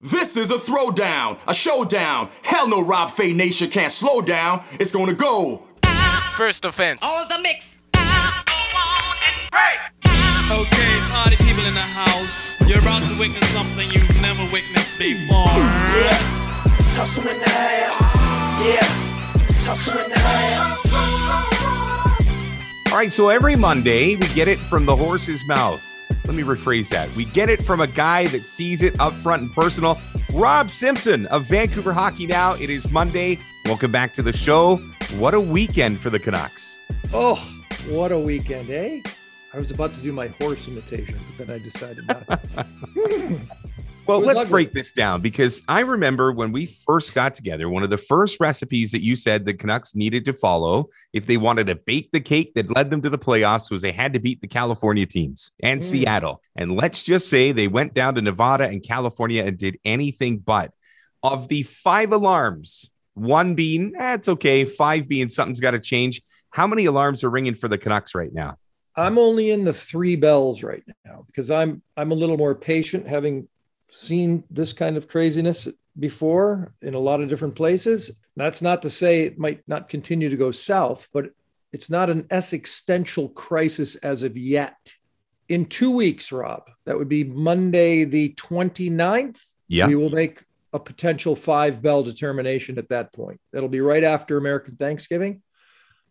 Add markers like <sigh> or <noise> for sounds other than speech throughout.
This is a throwdown, a showdown. Hell no, Rob Fay Nation can't slow down. It's gonna go. First offense. All the mix. Okay, party people in the house. You're about to witness something you've never witnessed before. Yeah, it's hustle in the house. Yeah, it's hustle in the house. All right, so every Monday we get it from the horse's mouth. Let me rephrase that. We get it from a guy that sees it up front and personal. Rob Simpson of Vancouver Hockey Now. It is Monday. Welcome back to the show. What a weekend for the Canucks. Oh, what a weekend, eh? I was about to do my horse imitation, but then I decided not. <laughs> Well, let's break this down because I remember when we first got together, one of the first recipes that you said the Canucks needed to follow if they wanted to bake the cake that led them to the playoffs was they had to beat the California teams and Mm. Seattle. And let's just say they went down to Nevada and California and did anything but. Of the five alarms, one being, that's okay, five being something's got to change. How many alarms are ringing for the Canucks right now? I'm only in the three bells right now because I'm I'm a little more patient, having seen this kind of craziness before in a lot of different places. That's not to say it might not continue to go south, but it's not an existential crisis as of yet. In two weeks, Rob, that would be Monday the 29th. Yeah. We will make a potential five bell determination at that point. That'll be right after American Thanksgiving.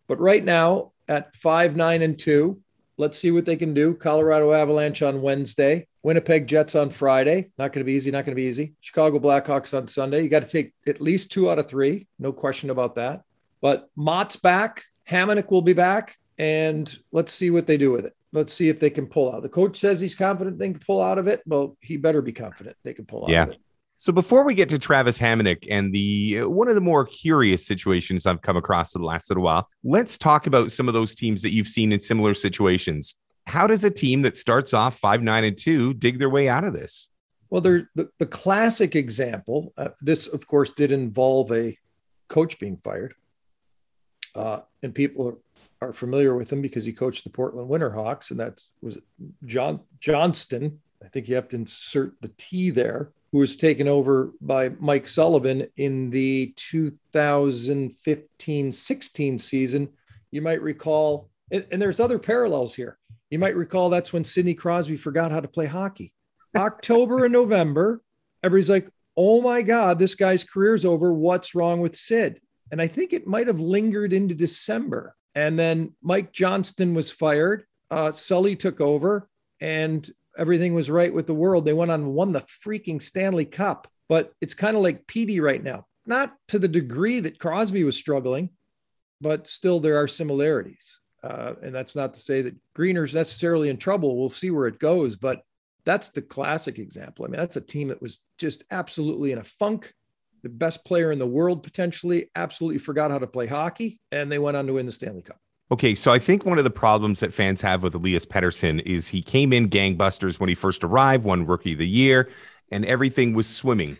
But right now, at five, nine, and two, let's see what they can do. Colorado Avalanche on Wednesday, Winnipeg Jets on Friday. Not going to be easy. Not going to be easy. Chicago Blackhawks on Sunday. You got to take at least two out of three. No question about that. But Motte's back. Hamonic will be back. And let's see what they do with it. Let's see if they can pull out. The coach says he's confident they can pull out of it. Well, he better be confident they can pull out Yeah. of it. So before we get to Travis Hamonic and the uh, one of the more curious situations I've come across in the last little while, let's talk about some of those teams that you've seen in similar situations. How does a team that starts off five nine and two dig their way out of this? Well, there the, the classic example. Uh, this, of course, did involve a coach being fired, uh, and people are, familiar with him because he coached the Portland Winterhawks, and that's was John Johnston. I think you have to insert the T there. Who was taken over by Mike Sullivan in the 2015-16 season? You might recall, and, and there's other parallels here. You might recall that's when Sidney Crosby forgot how to play hockey. October and November, everybody's like, oh my God, this guy's career's over. What's wrong with Sid? And I think it might have lingered into December. And then Mike Johnston was fired. Uh, Sully took over, and everything was right with the world. They went on and won the freaking Stanley Cup. But it's kind of like Petey right now, not to the degree that Crosby was struggling, but still there are similarities. Uh, and that's not to say that Greener's necessarily in trouble. We'll see where it goes, but that's the classic example. I mean, that's a team that was just absolutely in a funk. The best player in the world potentially absolutely forgot how to play hockey, and they went on to win the Stanley Cup. Okay, so I think one of the problems that fans have with Elias Pettersson is he came in gangbusters when he first arrived, won Rookie of the Year, and everything was swimming.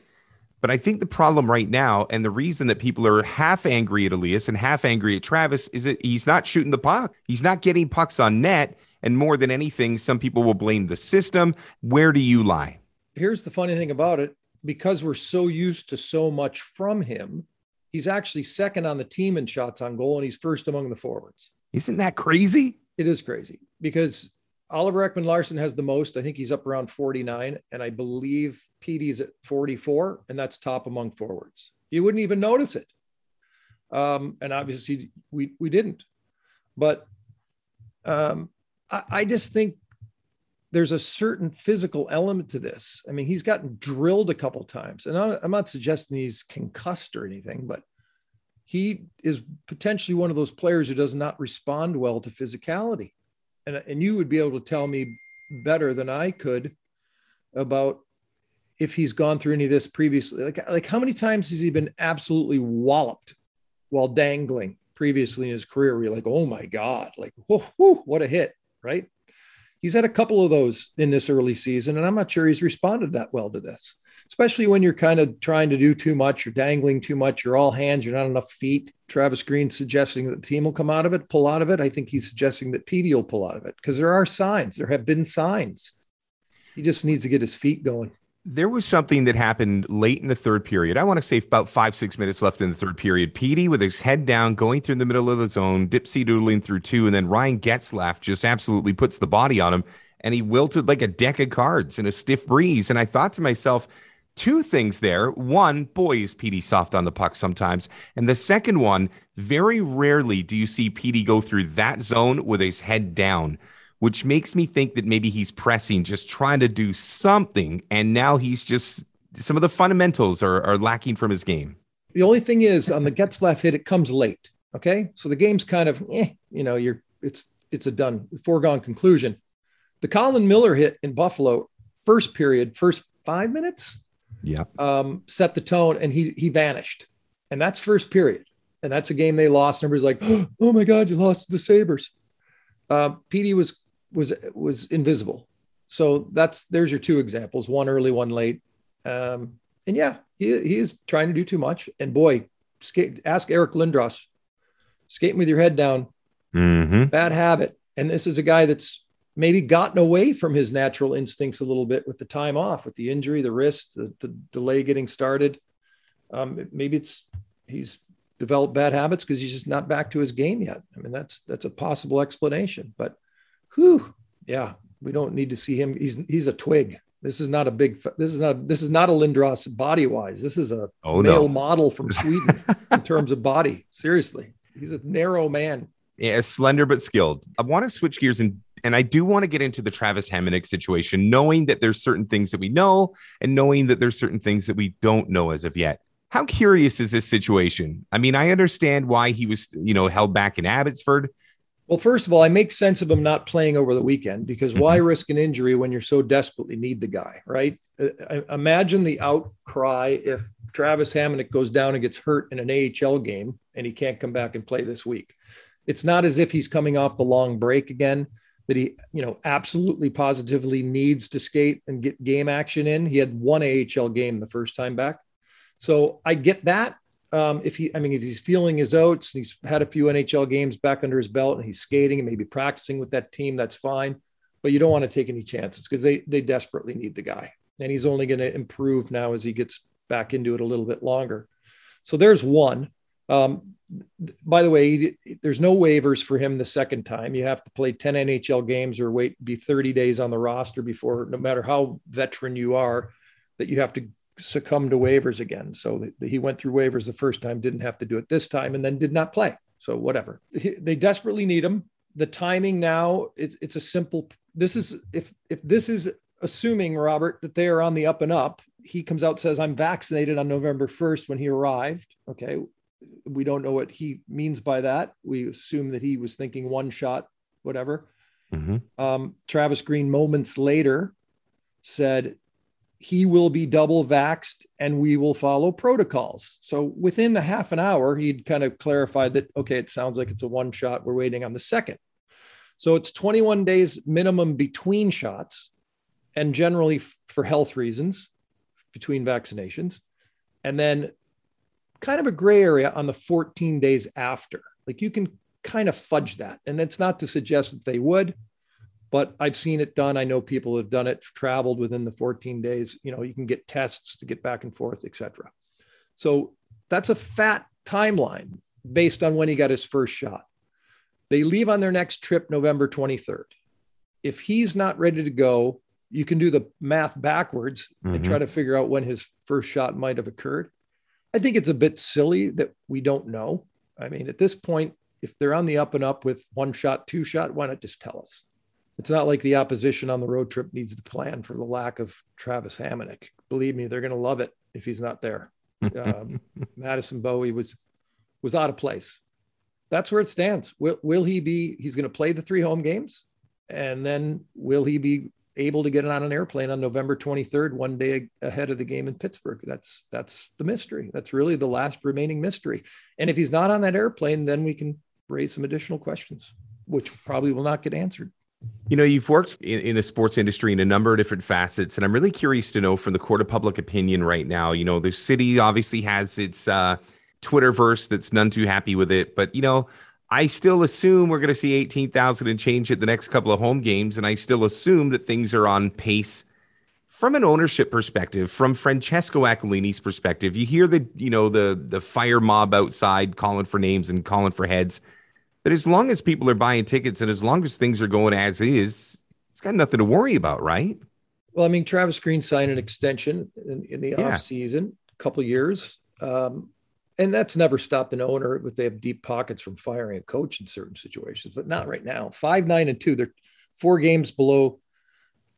But I think the problem right now, and the reason that people are half angry at Elias and half angry at Travis, is that he's not shooting the puck. He's not getting pucks on net. And more than anything, some people will blame the system. Where do you lie? Here's the funny thing about it because we're so used to so much from him, he's actually second on the team in shots on goal, and he's first among the forwards. Isn't that crazy? It is crazy because Oliver Ekman-Larsson has the most. I think he's up around 49, and I believe Petey's at 44, and that's top among forwards. You wouldn't even notice it. Um, and obviously, we, we didn't. But um, I, I just think there's a certain physical element to this. I mean, he's gotten drilled a couple times, and I'm not suggesting he's concussed or anything, but he is potentially one of those players who does not respond well to physicality. And, and you would be able to tell me better than I could about if he's gone through any of this previously. Like, like how many times has he been absolutely walloped while dangling previously in his career? Where you're like, oh my God, like, whoo, what a hit, right? He's had a couple of those in this early season, and I'm not sure he's responded that well to this especially when you're kind of trying to do too much, you're dangling too much, you're all hands, you're not enough feet. Travis Green suggesting that the team will come out of it, pull out of it. I think he's suggesting that Petey will pull out of it because there are signs. There have been signs. He just needs to get his feet going. There was something that happened late in the third period. I want to say about five, six minutes left in the third period. Petey with his head down, going through the middle of the zone, dipsy doodling through two, and then Ryan Getzlaf just absolutely puts the body on him, and he wilted like a deck of cards in a stiff breeze. And I thought to myself, two things there. One, boy, is Petey soft on the puck sometimes. And the second one, very rarely do you see Petey go through that zone with his head down which makes me think that maybe he's pressing, just trying to do something. And now he's just some of the fundamentals are, are lacking from his game. The only thing is on the Getzlaf hit, it comes late. Okay. So the game's kind of, eh, you know, you're, it's, it's a done foregone conclusion. The Colin Miller hit in Buffalo, first period, first five minutes, yeah, um, set the tone and he, he vanished. And that's first period. And that's a game they lost. And everybody's like, <gasps> oh my God, you lost the Sabres. Uh, Petey was was was invisible. So that's there's your two examples, one early, one late. Um, and yeah, he, he is trying to do too much. And boy, skate, ask Eric Lindros, skating with your head down, mm-hmm. bad habit. And this is a guy that's maybe gotten away from his natural instincts a little bit with the time off, with the injury, the wrist, the, the delay getting started. Um, maybe it's he's developed bad habits because he's just not back to his game yet. I mean, that's that's a possible explanation. But whew, yeah, we don't need to see him. He's he's a twig. This is not a big. This is not. This is not a Lindros body wise. This is a oh, male no. model from <laughs> Sweden in terms of body. Seriously, he's a narrow man. Yeah, slender but skilled. I want to switch gears and and I do want to get into the Travis Hamonic situation, knowing that there's certain things that we know and knowing that there's certain things that we don't know as of yet. How curious is this situation? I mean, I understand why he was, you know, held back in Abbotsford, well, first of all, I make sense of him not playing over the weekend because mm-hmm. why risk an injury when you're so desperately need the guy, right? Uh, imagine the outcry if Travis Hamonic goes down and gets hurt in an AHL game and he can't come back and play this week. It's not as if he's coming off the long break again that he, you know, absolutely positively needs to skate and get game action in. He had one AHL game the first time back. So I get that um, if he, I mean, if he's feeling his oats, and he's had a few NHL games back under his belt, and he's skating and maybe practicing with that team, that's fine. But you don't want to take any chances because they they desperately need the guy, and he's only going to improve now as he gets back into it a little bit longer. So there's one. Um, by the way, there's no waivers for him the second time. You have to play 10 NHL games or wait be 30 days on the roster before, no matter how veteran you are, that you have to succumb to waivers again. So he went through waivers the first time, didn't have to do it this time, and then did not play. So whatever. They desperately need him. The timing now, it's, it's a simple. This is if if this is assuming Robert that they are on the up and up. He comes out says I'm vaccinated on November 1st when he arrived. Okay, we don't know what he means by that. We assume that he was thinking one shot, whatever. Mm-hmm. Um, Travis Green moments later said he will be double vaxed and we will follow protocols. So within a half an hour, he'd kind of clarified that, okay, it sounds like it's a one shot. We're waiting on the second. So it's 21 days minimum between shots and generally for health reasons between vaccinations. And then kind of a gray area on the 14 days after. Like you can kind of fudge that. And it's not to suggest that they would, but I've seen it done. I know people have done it, traveled within the 14 days. You know, you can get tests to get back and forth, etc. So that's a fat timeline based on when he got his first shot. They leave on their next trip November 23rd. If he's not ready to go, you can do the math backwards mm-hmm. and try to figure out when his first shot might have occurred. I think it's a bit silly that we don't know. I mean, at this point, if they're on the up and up with one shot, two shot, why not just tell us? it's not like the opposition on the road trip needs to plan for the lack of Travis Hamonic. Believe me, they're going to love it if he's not there. <laughs> Um, Madison Bowey was was out of place. That's where it stands. Will will he be? He's going to play the three home games, and then will he be able to get it on an airplane on November 23rd, one day ahead of the game in Pittsburgh? That's that's the mystery. That's really the last remaining mystery. And if he's not on that airplane, then we can raise some additional questions, which probably will not get answered. You know, you've worked in, in, the sports industry in a number of different facets, and I'm really curious to know from the court of public opinion right now. You know, the city obviously has its uh, Twitterverse that's none too happy with it, but you know, I still assume we're going to see 18,000 and change at the next couple of home games, and I still assume that things are on pace from an ownership perspective, from Francesco Aquilini's perspective, you hear the you know the the fire mob outside calling for names and calling for heads. But as long as people are buying tickets and as long as things are going as is, it's got nothing to worry about, right? Well, I mean, Travis Green signed an extension in, in the Yeah. off season, a couple years, um, and that's never stopped an owner if they have deep pockets from firing a coach in certain situations, but not right now. Five, nine, and two. They're four games below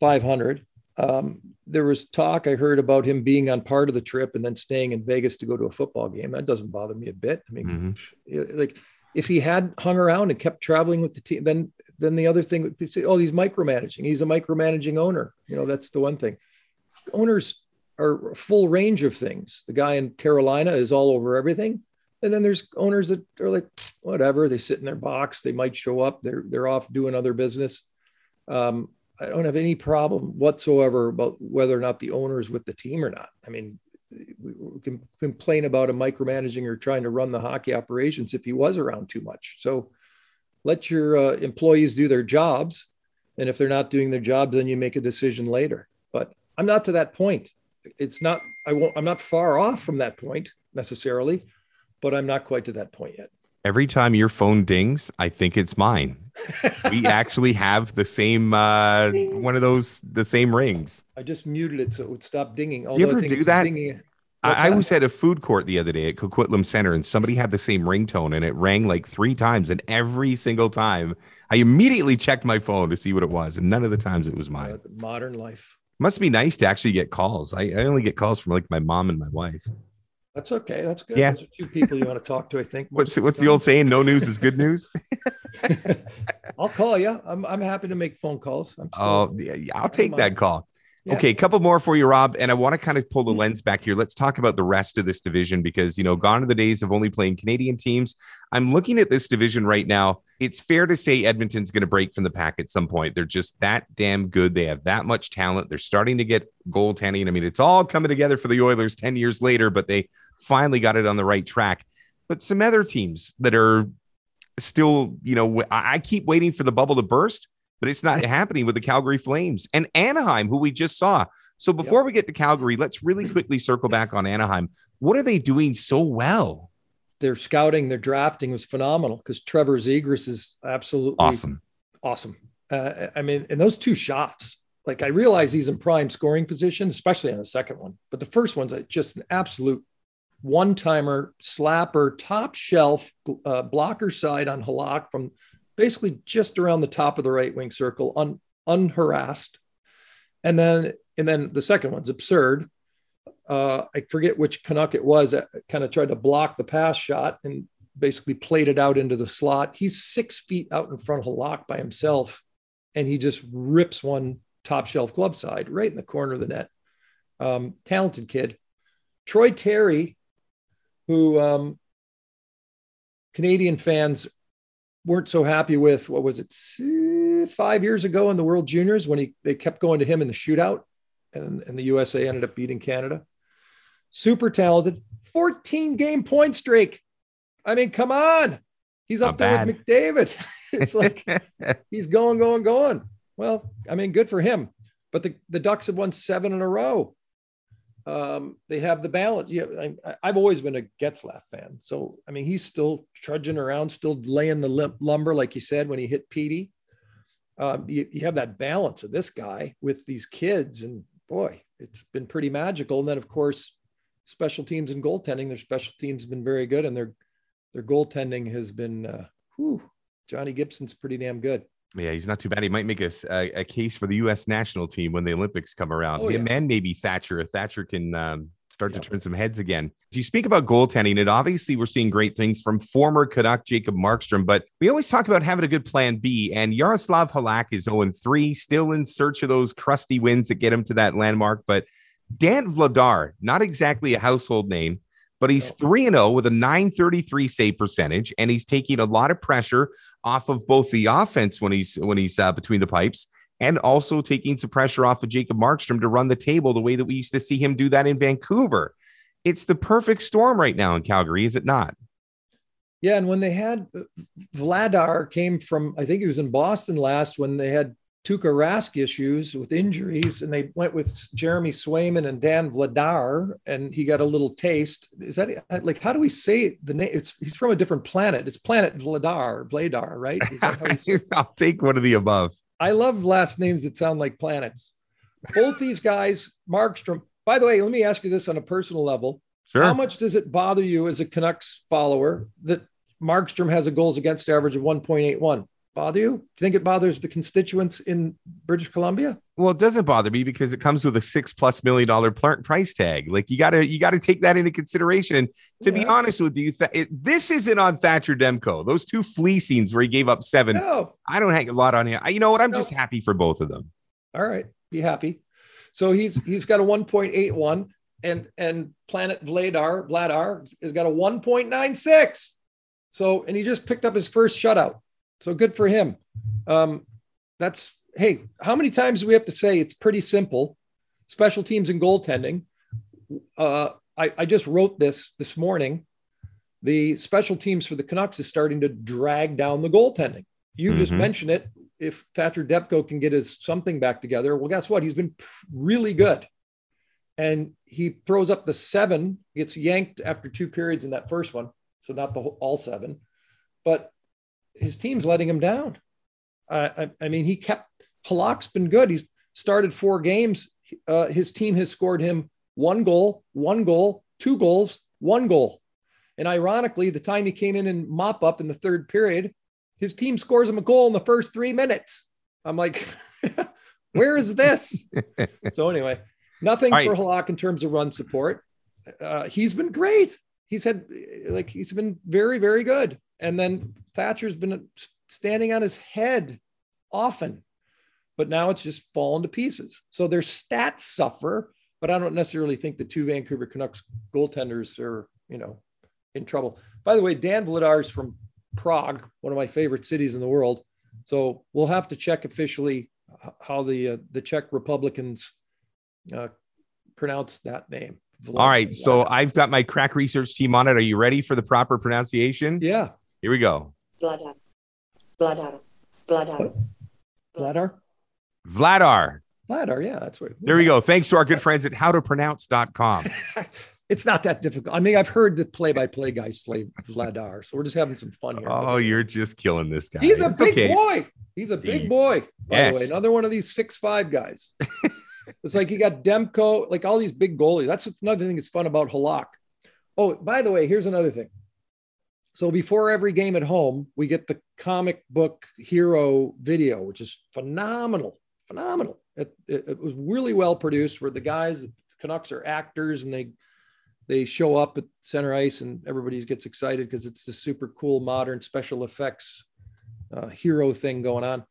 500. Um, there was talk I heard about him being on part of the trip and then staying in Vegas to go to a football game. That doesn't bother me a bit. I mean, Mhm. like if he had hung around and kept traveling with the team, then then the other thing would be say, oh, he's micromanaging. He's a micromanaging owner. You know, that's the one thing. Owners are a full range of things. The guy in Carolina is all over everything. And then there's owners that are like, whatever, they sit in their box, they might show up, they're they're off doing other business. Um, I don't have any problem whatsoever about whether or not the owner is with the team or not. I mean, we, can complain about him micromanaging or trying to run the hockey operations if he was around too much. So let your uh, employees do their jobs. And if they're not doing their job, then you make a decision later. But I'm not to that point. It's not, I won't, I'm not far off from that point necessarily, but I'm not quite to that point yet. Every time your phone dings, I think it's mine. we <laughs> actually have the same uh one of those the same rings. I just muted it so it would stop dinging. you although I ever do that? dinging- I, I was at a food court the other day at Coquitlam Center, and somebody had the same ringtone, and it rang like three times. And every single time, I immediately checked my phone to see what it was, and none of the times it was Uh, mine. modern life. Must be nice to actually get calls. I, I only get calls from like my mom and my wife. That's okay. That's good. Yeah. Those are two people you want to talk to, I think. What's what's the old saying? No news is good news. <laughs> <laughs> I'll call you. I'm, I'm happy to make phone calls. I'm still, Oh, yeah, I'll take that call. Yeah. Okay, a couple more for you, Rob. And I want to kind of pull the mm-hmm. lens back here. Let's talk about the rest of this division because, you know, gone are the days of only playing Canadian teams. I'm looking at this division right now. It's fair to say Edmonton's going to break from the pack at some point. They're just that damn good. They have that much talent. They're starting to get goaltending. I mean, it's all coming together for the Oilers 10 years later, but they finally got it on the right track. But some other teams that are still, you know, I I keep waiting for the bubble to burst but it's not happening with the Calgary Flames and Anaheim, who we just saw. So before we get to Calgary, let's really quickly circle back on Anaheim. What are they doing so well? their scouting, their drafting was phenomenal because Trevor Zegras is absolutely Awesome. awesome. Uh, I mean, and those two shots, like I realize he's in prime scoring position, especially on the second one, but the first one's just an absolute one timer, slapper, top shelf, uh, blocker side on Halak from basically just around the top of the right wing circle, un, unharassed. And then, and then the second one's absurd. Uh, I forget which Canuck it was that kind of tried to block the pass shot and basically played it out into the slot. He's six feet out in front of Halak by himself, and he just rips one top shelf glove side right in the corner of the net. Um, talented kid. Troy Terry, who um, Canadian fans weren't so happy with, what was it, five years ago in the World Juniors when he they kept going to him in the shootout, and, and the USA ended up beating Canada. Super talented, 14 game point streak. I mean, come on. He's up Not there bad. with McDavid. <laughs> it's like <laughs> he's going, going, going. Well, I mean, good for him. But the, the Ducks have won seven in a row. Um, they have the balance. Yeah, I, I've always been a Getzlaf fan. So, I mean, he's still trudging around, still laying the lim- lumber, like you said, when he hit Petey. Um, you, you have that balance of this guy with these kids. And boy, it's been pretty magical. And then, of course, special teams and goaltending, their special teams have been very good. And their, their goaltending has been, uh, whew, Johnny Gibson's pretty damn good. Yeah, he's not too bad. He might make a a case for the U.S. national team when the Olympics come around. Oh, Him yeah. and maybe Thatcher, if Thatcher can um, start to turn some heads again. So you speak about goaltending, and obviously we're seeing great things from former Canuck Jacob Markstrom, but we always talk about having a good plan B. And Jaroslav Halak is 0 3, still in search of those crusty wins that get him to that landmark. But Dan Vladar, not exactly a household name, but he's 3 and 0 with a 933 save percentage, and he's taking a lot of pressure off of both the offense when he's when he's uh, between the pipes and also taking some pressure off of Jacob Markstrom to run the table the way that we used to see him do that in Vancouver. It's the perfect storm right now in Calgary, is it not? Yeah, and when they had uh, Vladar came from, I think he was in Boston last when they had Tuukka Rask issues with injuries, and they went with Jeremy Swayman and Dan Vladar, and he got a little taste. Is that like how do we say the name? It's he's from a different planet. It's Planet Vladar, Vladar, right? Is that how we say it? <laughs> I'll take one of the above. I love last names that sound like planets. Both these guys, Markstrom. By the way, let me ask you this on a personal level. Sure. How much does it bother you as a Canucks follower that Markstrom has a goals against average of 1.81? Bother you? Do you think it bothers the constituents in British Columbia? Well, it doesn't bother me because it comes with a six plus million dollar price tag. Like you gotta you gotta take that into consideration. And to be honest with you, Th- it, this isn't on Thatcher Demko. Those two flea scenes where he gave up seven. No. I don't hang a lot on him. I, you know what? I'm No. just happy for both of them. All right. Be happy. So he's he's got a 1.81 and and Planet Vladar Vladar has got a 1.96. So and he just picked up his first shutout. So good for him. Um, that's hey, how many times do we have to say it's pretty simple? Special teams and goaltending. Uh, I, I just wrote this this morning. The special teams for the Canucks is starting to drag down the goaltending. You just Mhm. mentioned it. If Thatcher Demko can get his something back together, well, guess what? He's been really good. And he throws up the seven, gets yanked after two periods in that first one. So not the whole, all seven, but his team's letting him down. Uh, I, I mean, he kept Halak's been good. He's started four games. Uh, his team has scored him one goal, one goal, two goals, one goal. And ironically, the time he came in and mop up in the third period, his team scores him a goal in the first three minutes. I'm like, <laughs> where is this? <laughs> so anyway, nothing right. for Halak in terms of run support. Uh, he's been great. He's had like he's been very very good. And then Thatcher's been standing on his head often, but now it's just fallen to pieces. So their stats suffer, but I don't necessarily think the two Vancouver Canucks goaltenders are you know in trouble. By the way, Dan Vladar is from Prague, one of my favorite cities in the world. So we'll have to check officially how the uh, the Czech Republicans uh, pronounce that name. All right. So I've got my crack research team on it. Are you ready for the proper pronunciation? yeah, Here we go. Vladar. Vladar. Vladar. Vladar, Vladar. Vladar, yeah, that's right. There we go. Thanks to our good friends at howtopronounce.com. <laughs> It's not that difficult. I mean, I've heard the play-by-play guy slay Vladar, so we're just having some fun here. Oh, you're just killing this guy. He's a It's big okay. boy. He's a big boy. By Yes. the way, another one of these six five guys. <laughs> it's like you got Demko, like all these big goalies. That's another thing that's fun about Halak. Oh, by the way, here's another thing. So before every game at home, we get the comic book hero video, which is phenomenal, phenomenal. It, it, it was really well produced. Where the guys, the Canucks are actors, and they they show up at center ice, and everybody gets excited because it's the super cool modern special effects uh, hero thing going on.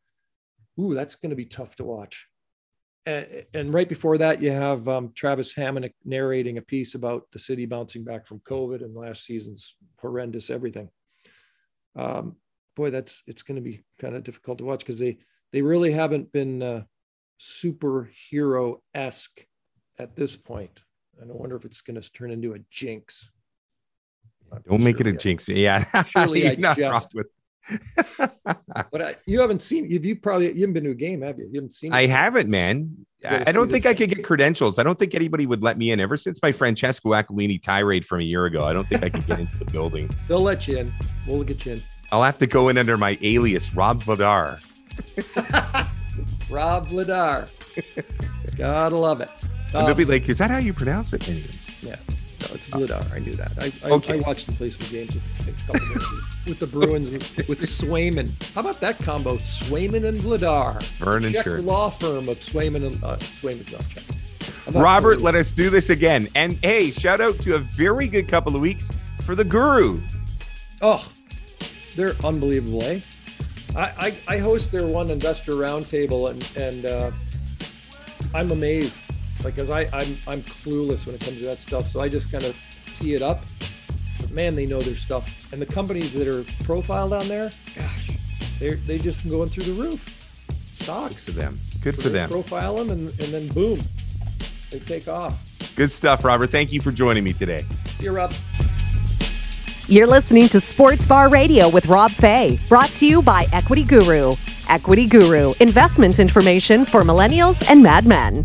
Ooh, that's going to be tough to watch. And, and right before that, you have um, Travis Hammond narrating a piece about the city bouncing back from COVID and last season's horrendous everything. Um, boy, that's it's going to be kind of difficult to watch because they they really haven't been uh, superhero esque at this point. And I wonder if it's going to turn into a jinx. Don't make sure it a yet. jinx. Yeah. <laughs> Surely I jest. with- <laughs> But I, you haven't seen. You, you probably you haven't been to a game, have you? You haven't seen. I it. haven't, man. I I don't think I could get credentials. I don't think anybody would let me in. Ever since my Francesco Aquilini tirade from a year ago, I don't think I could get into the building. <laughs> They'll let you in. We'll get you in. I'll have to go in under my alias, Rob Vladar. <laughs> Rob Vladar. Gotta love it. And they'll Um, be like, is that how you pronounce it? Anyways. yeah, no, it's Vladar. I knew that. I, I, Okay. I watched him play some games with, a couple games with the Bruins with Swayman. How about that combo? Swayman and Vladar. Vernon Czech Shirt. law firm of Swayman and uh, Swayman's not Czech. I'm Robert, let us do this again. And hey, shout out to a very good couple of weeks for the Guru. Oh, they're unbelievable, eh? I, I, I host their one investor roundtable and and uh, I'm amazed. Like, cause I I'm I'm clueless when it comes to that stuff. So I just kind of tee it up. But man, they know their stuff. And the companies that are profiled on there, gosh, they're they just going through the roof. Stocks. To them. Good So for them. Profile them and, and then boom, they take off. Good stuff, Robert. Thank you for joining me today. See you, Rob. You're listening to Sports Bar Radio with Rob Fay, brought to you by Equity Guru. Equity Guru, investment information for millennials and madmen.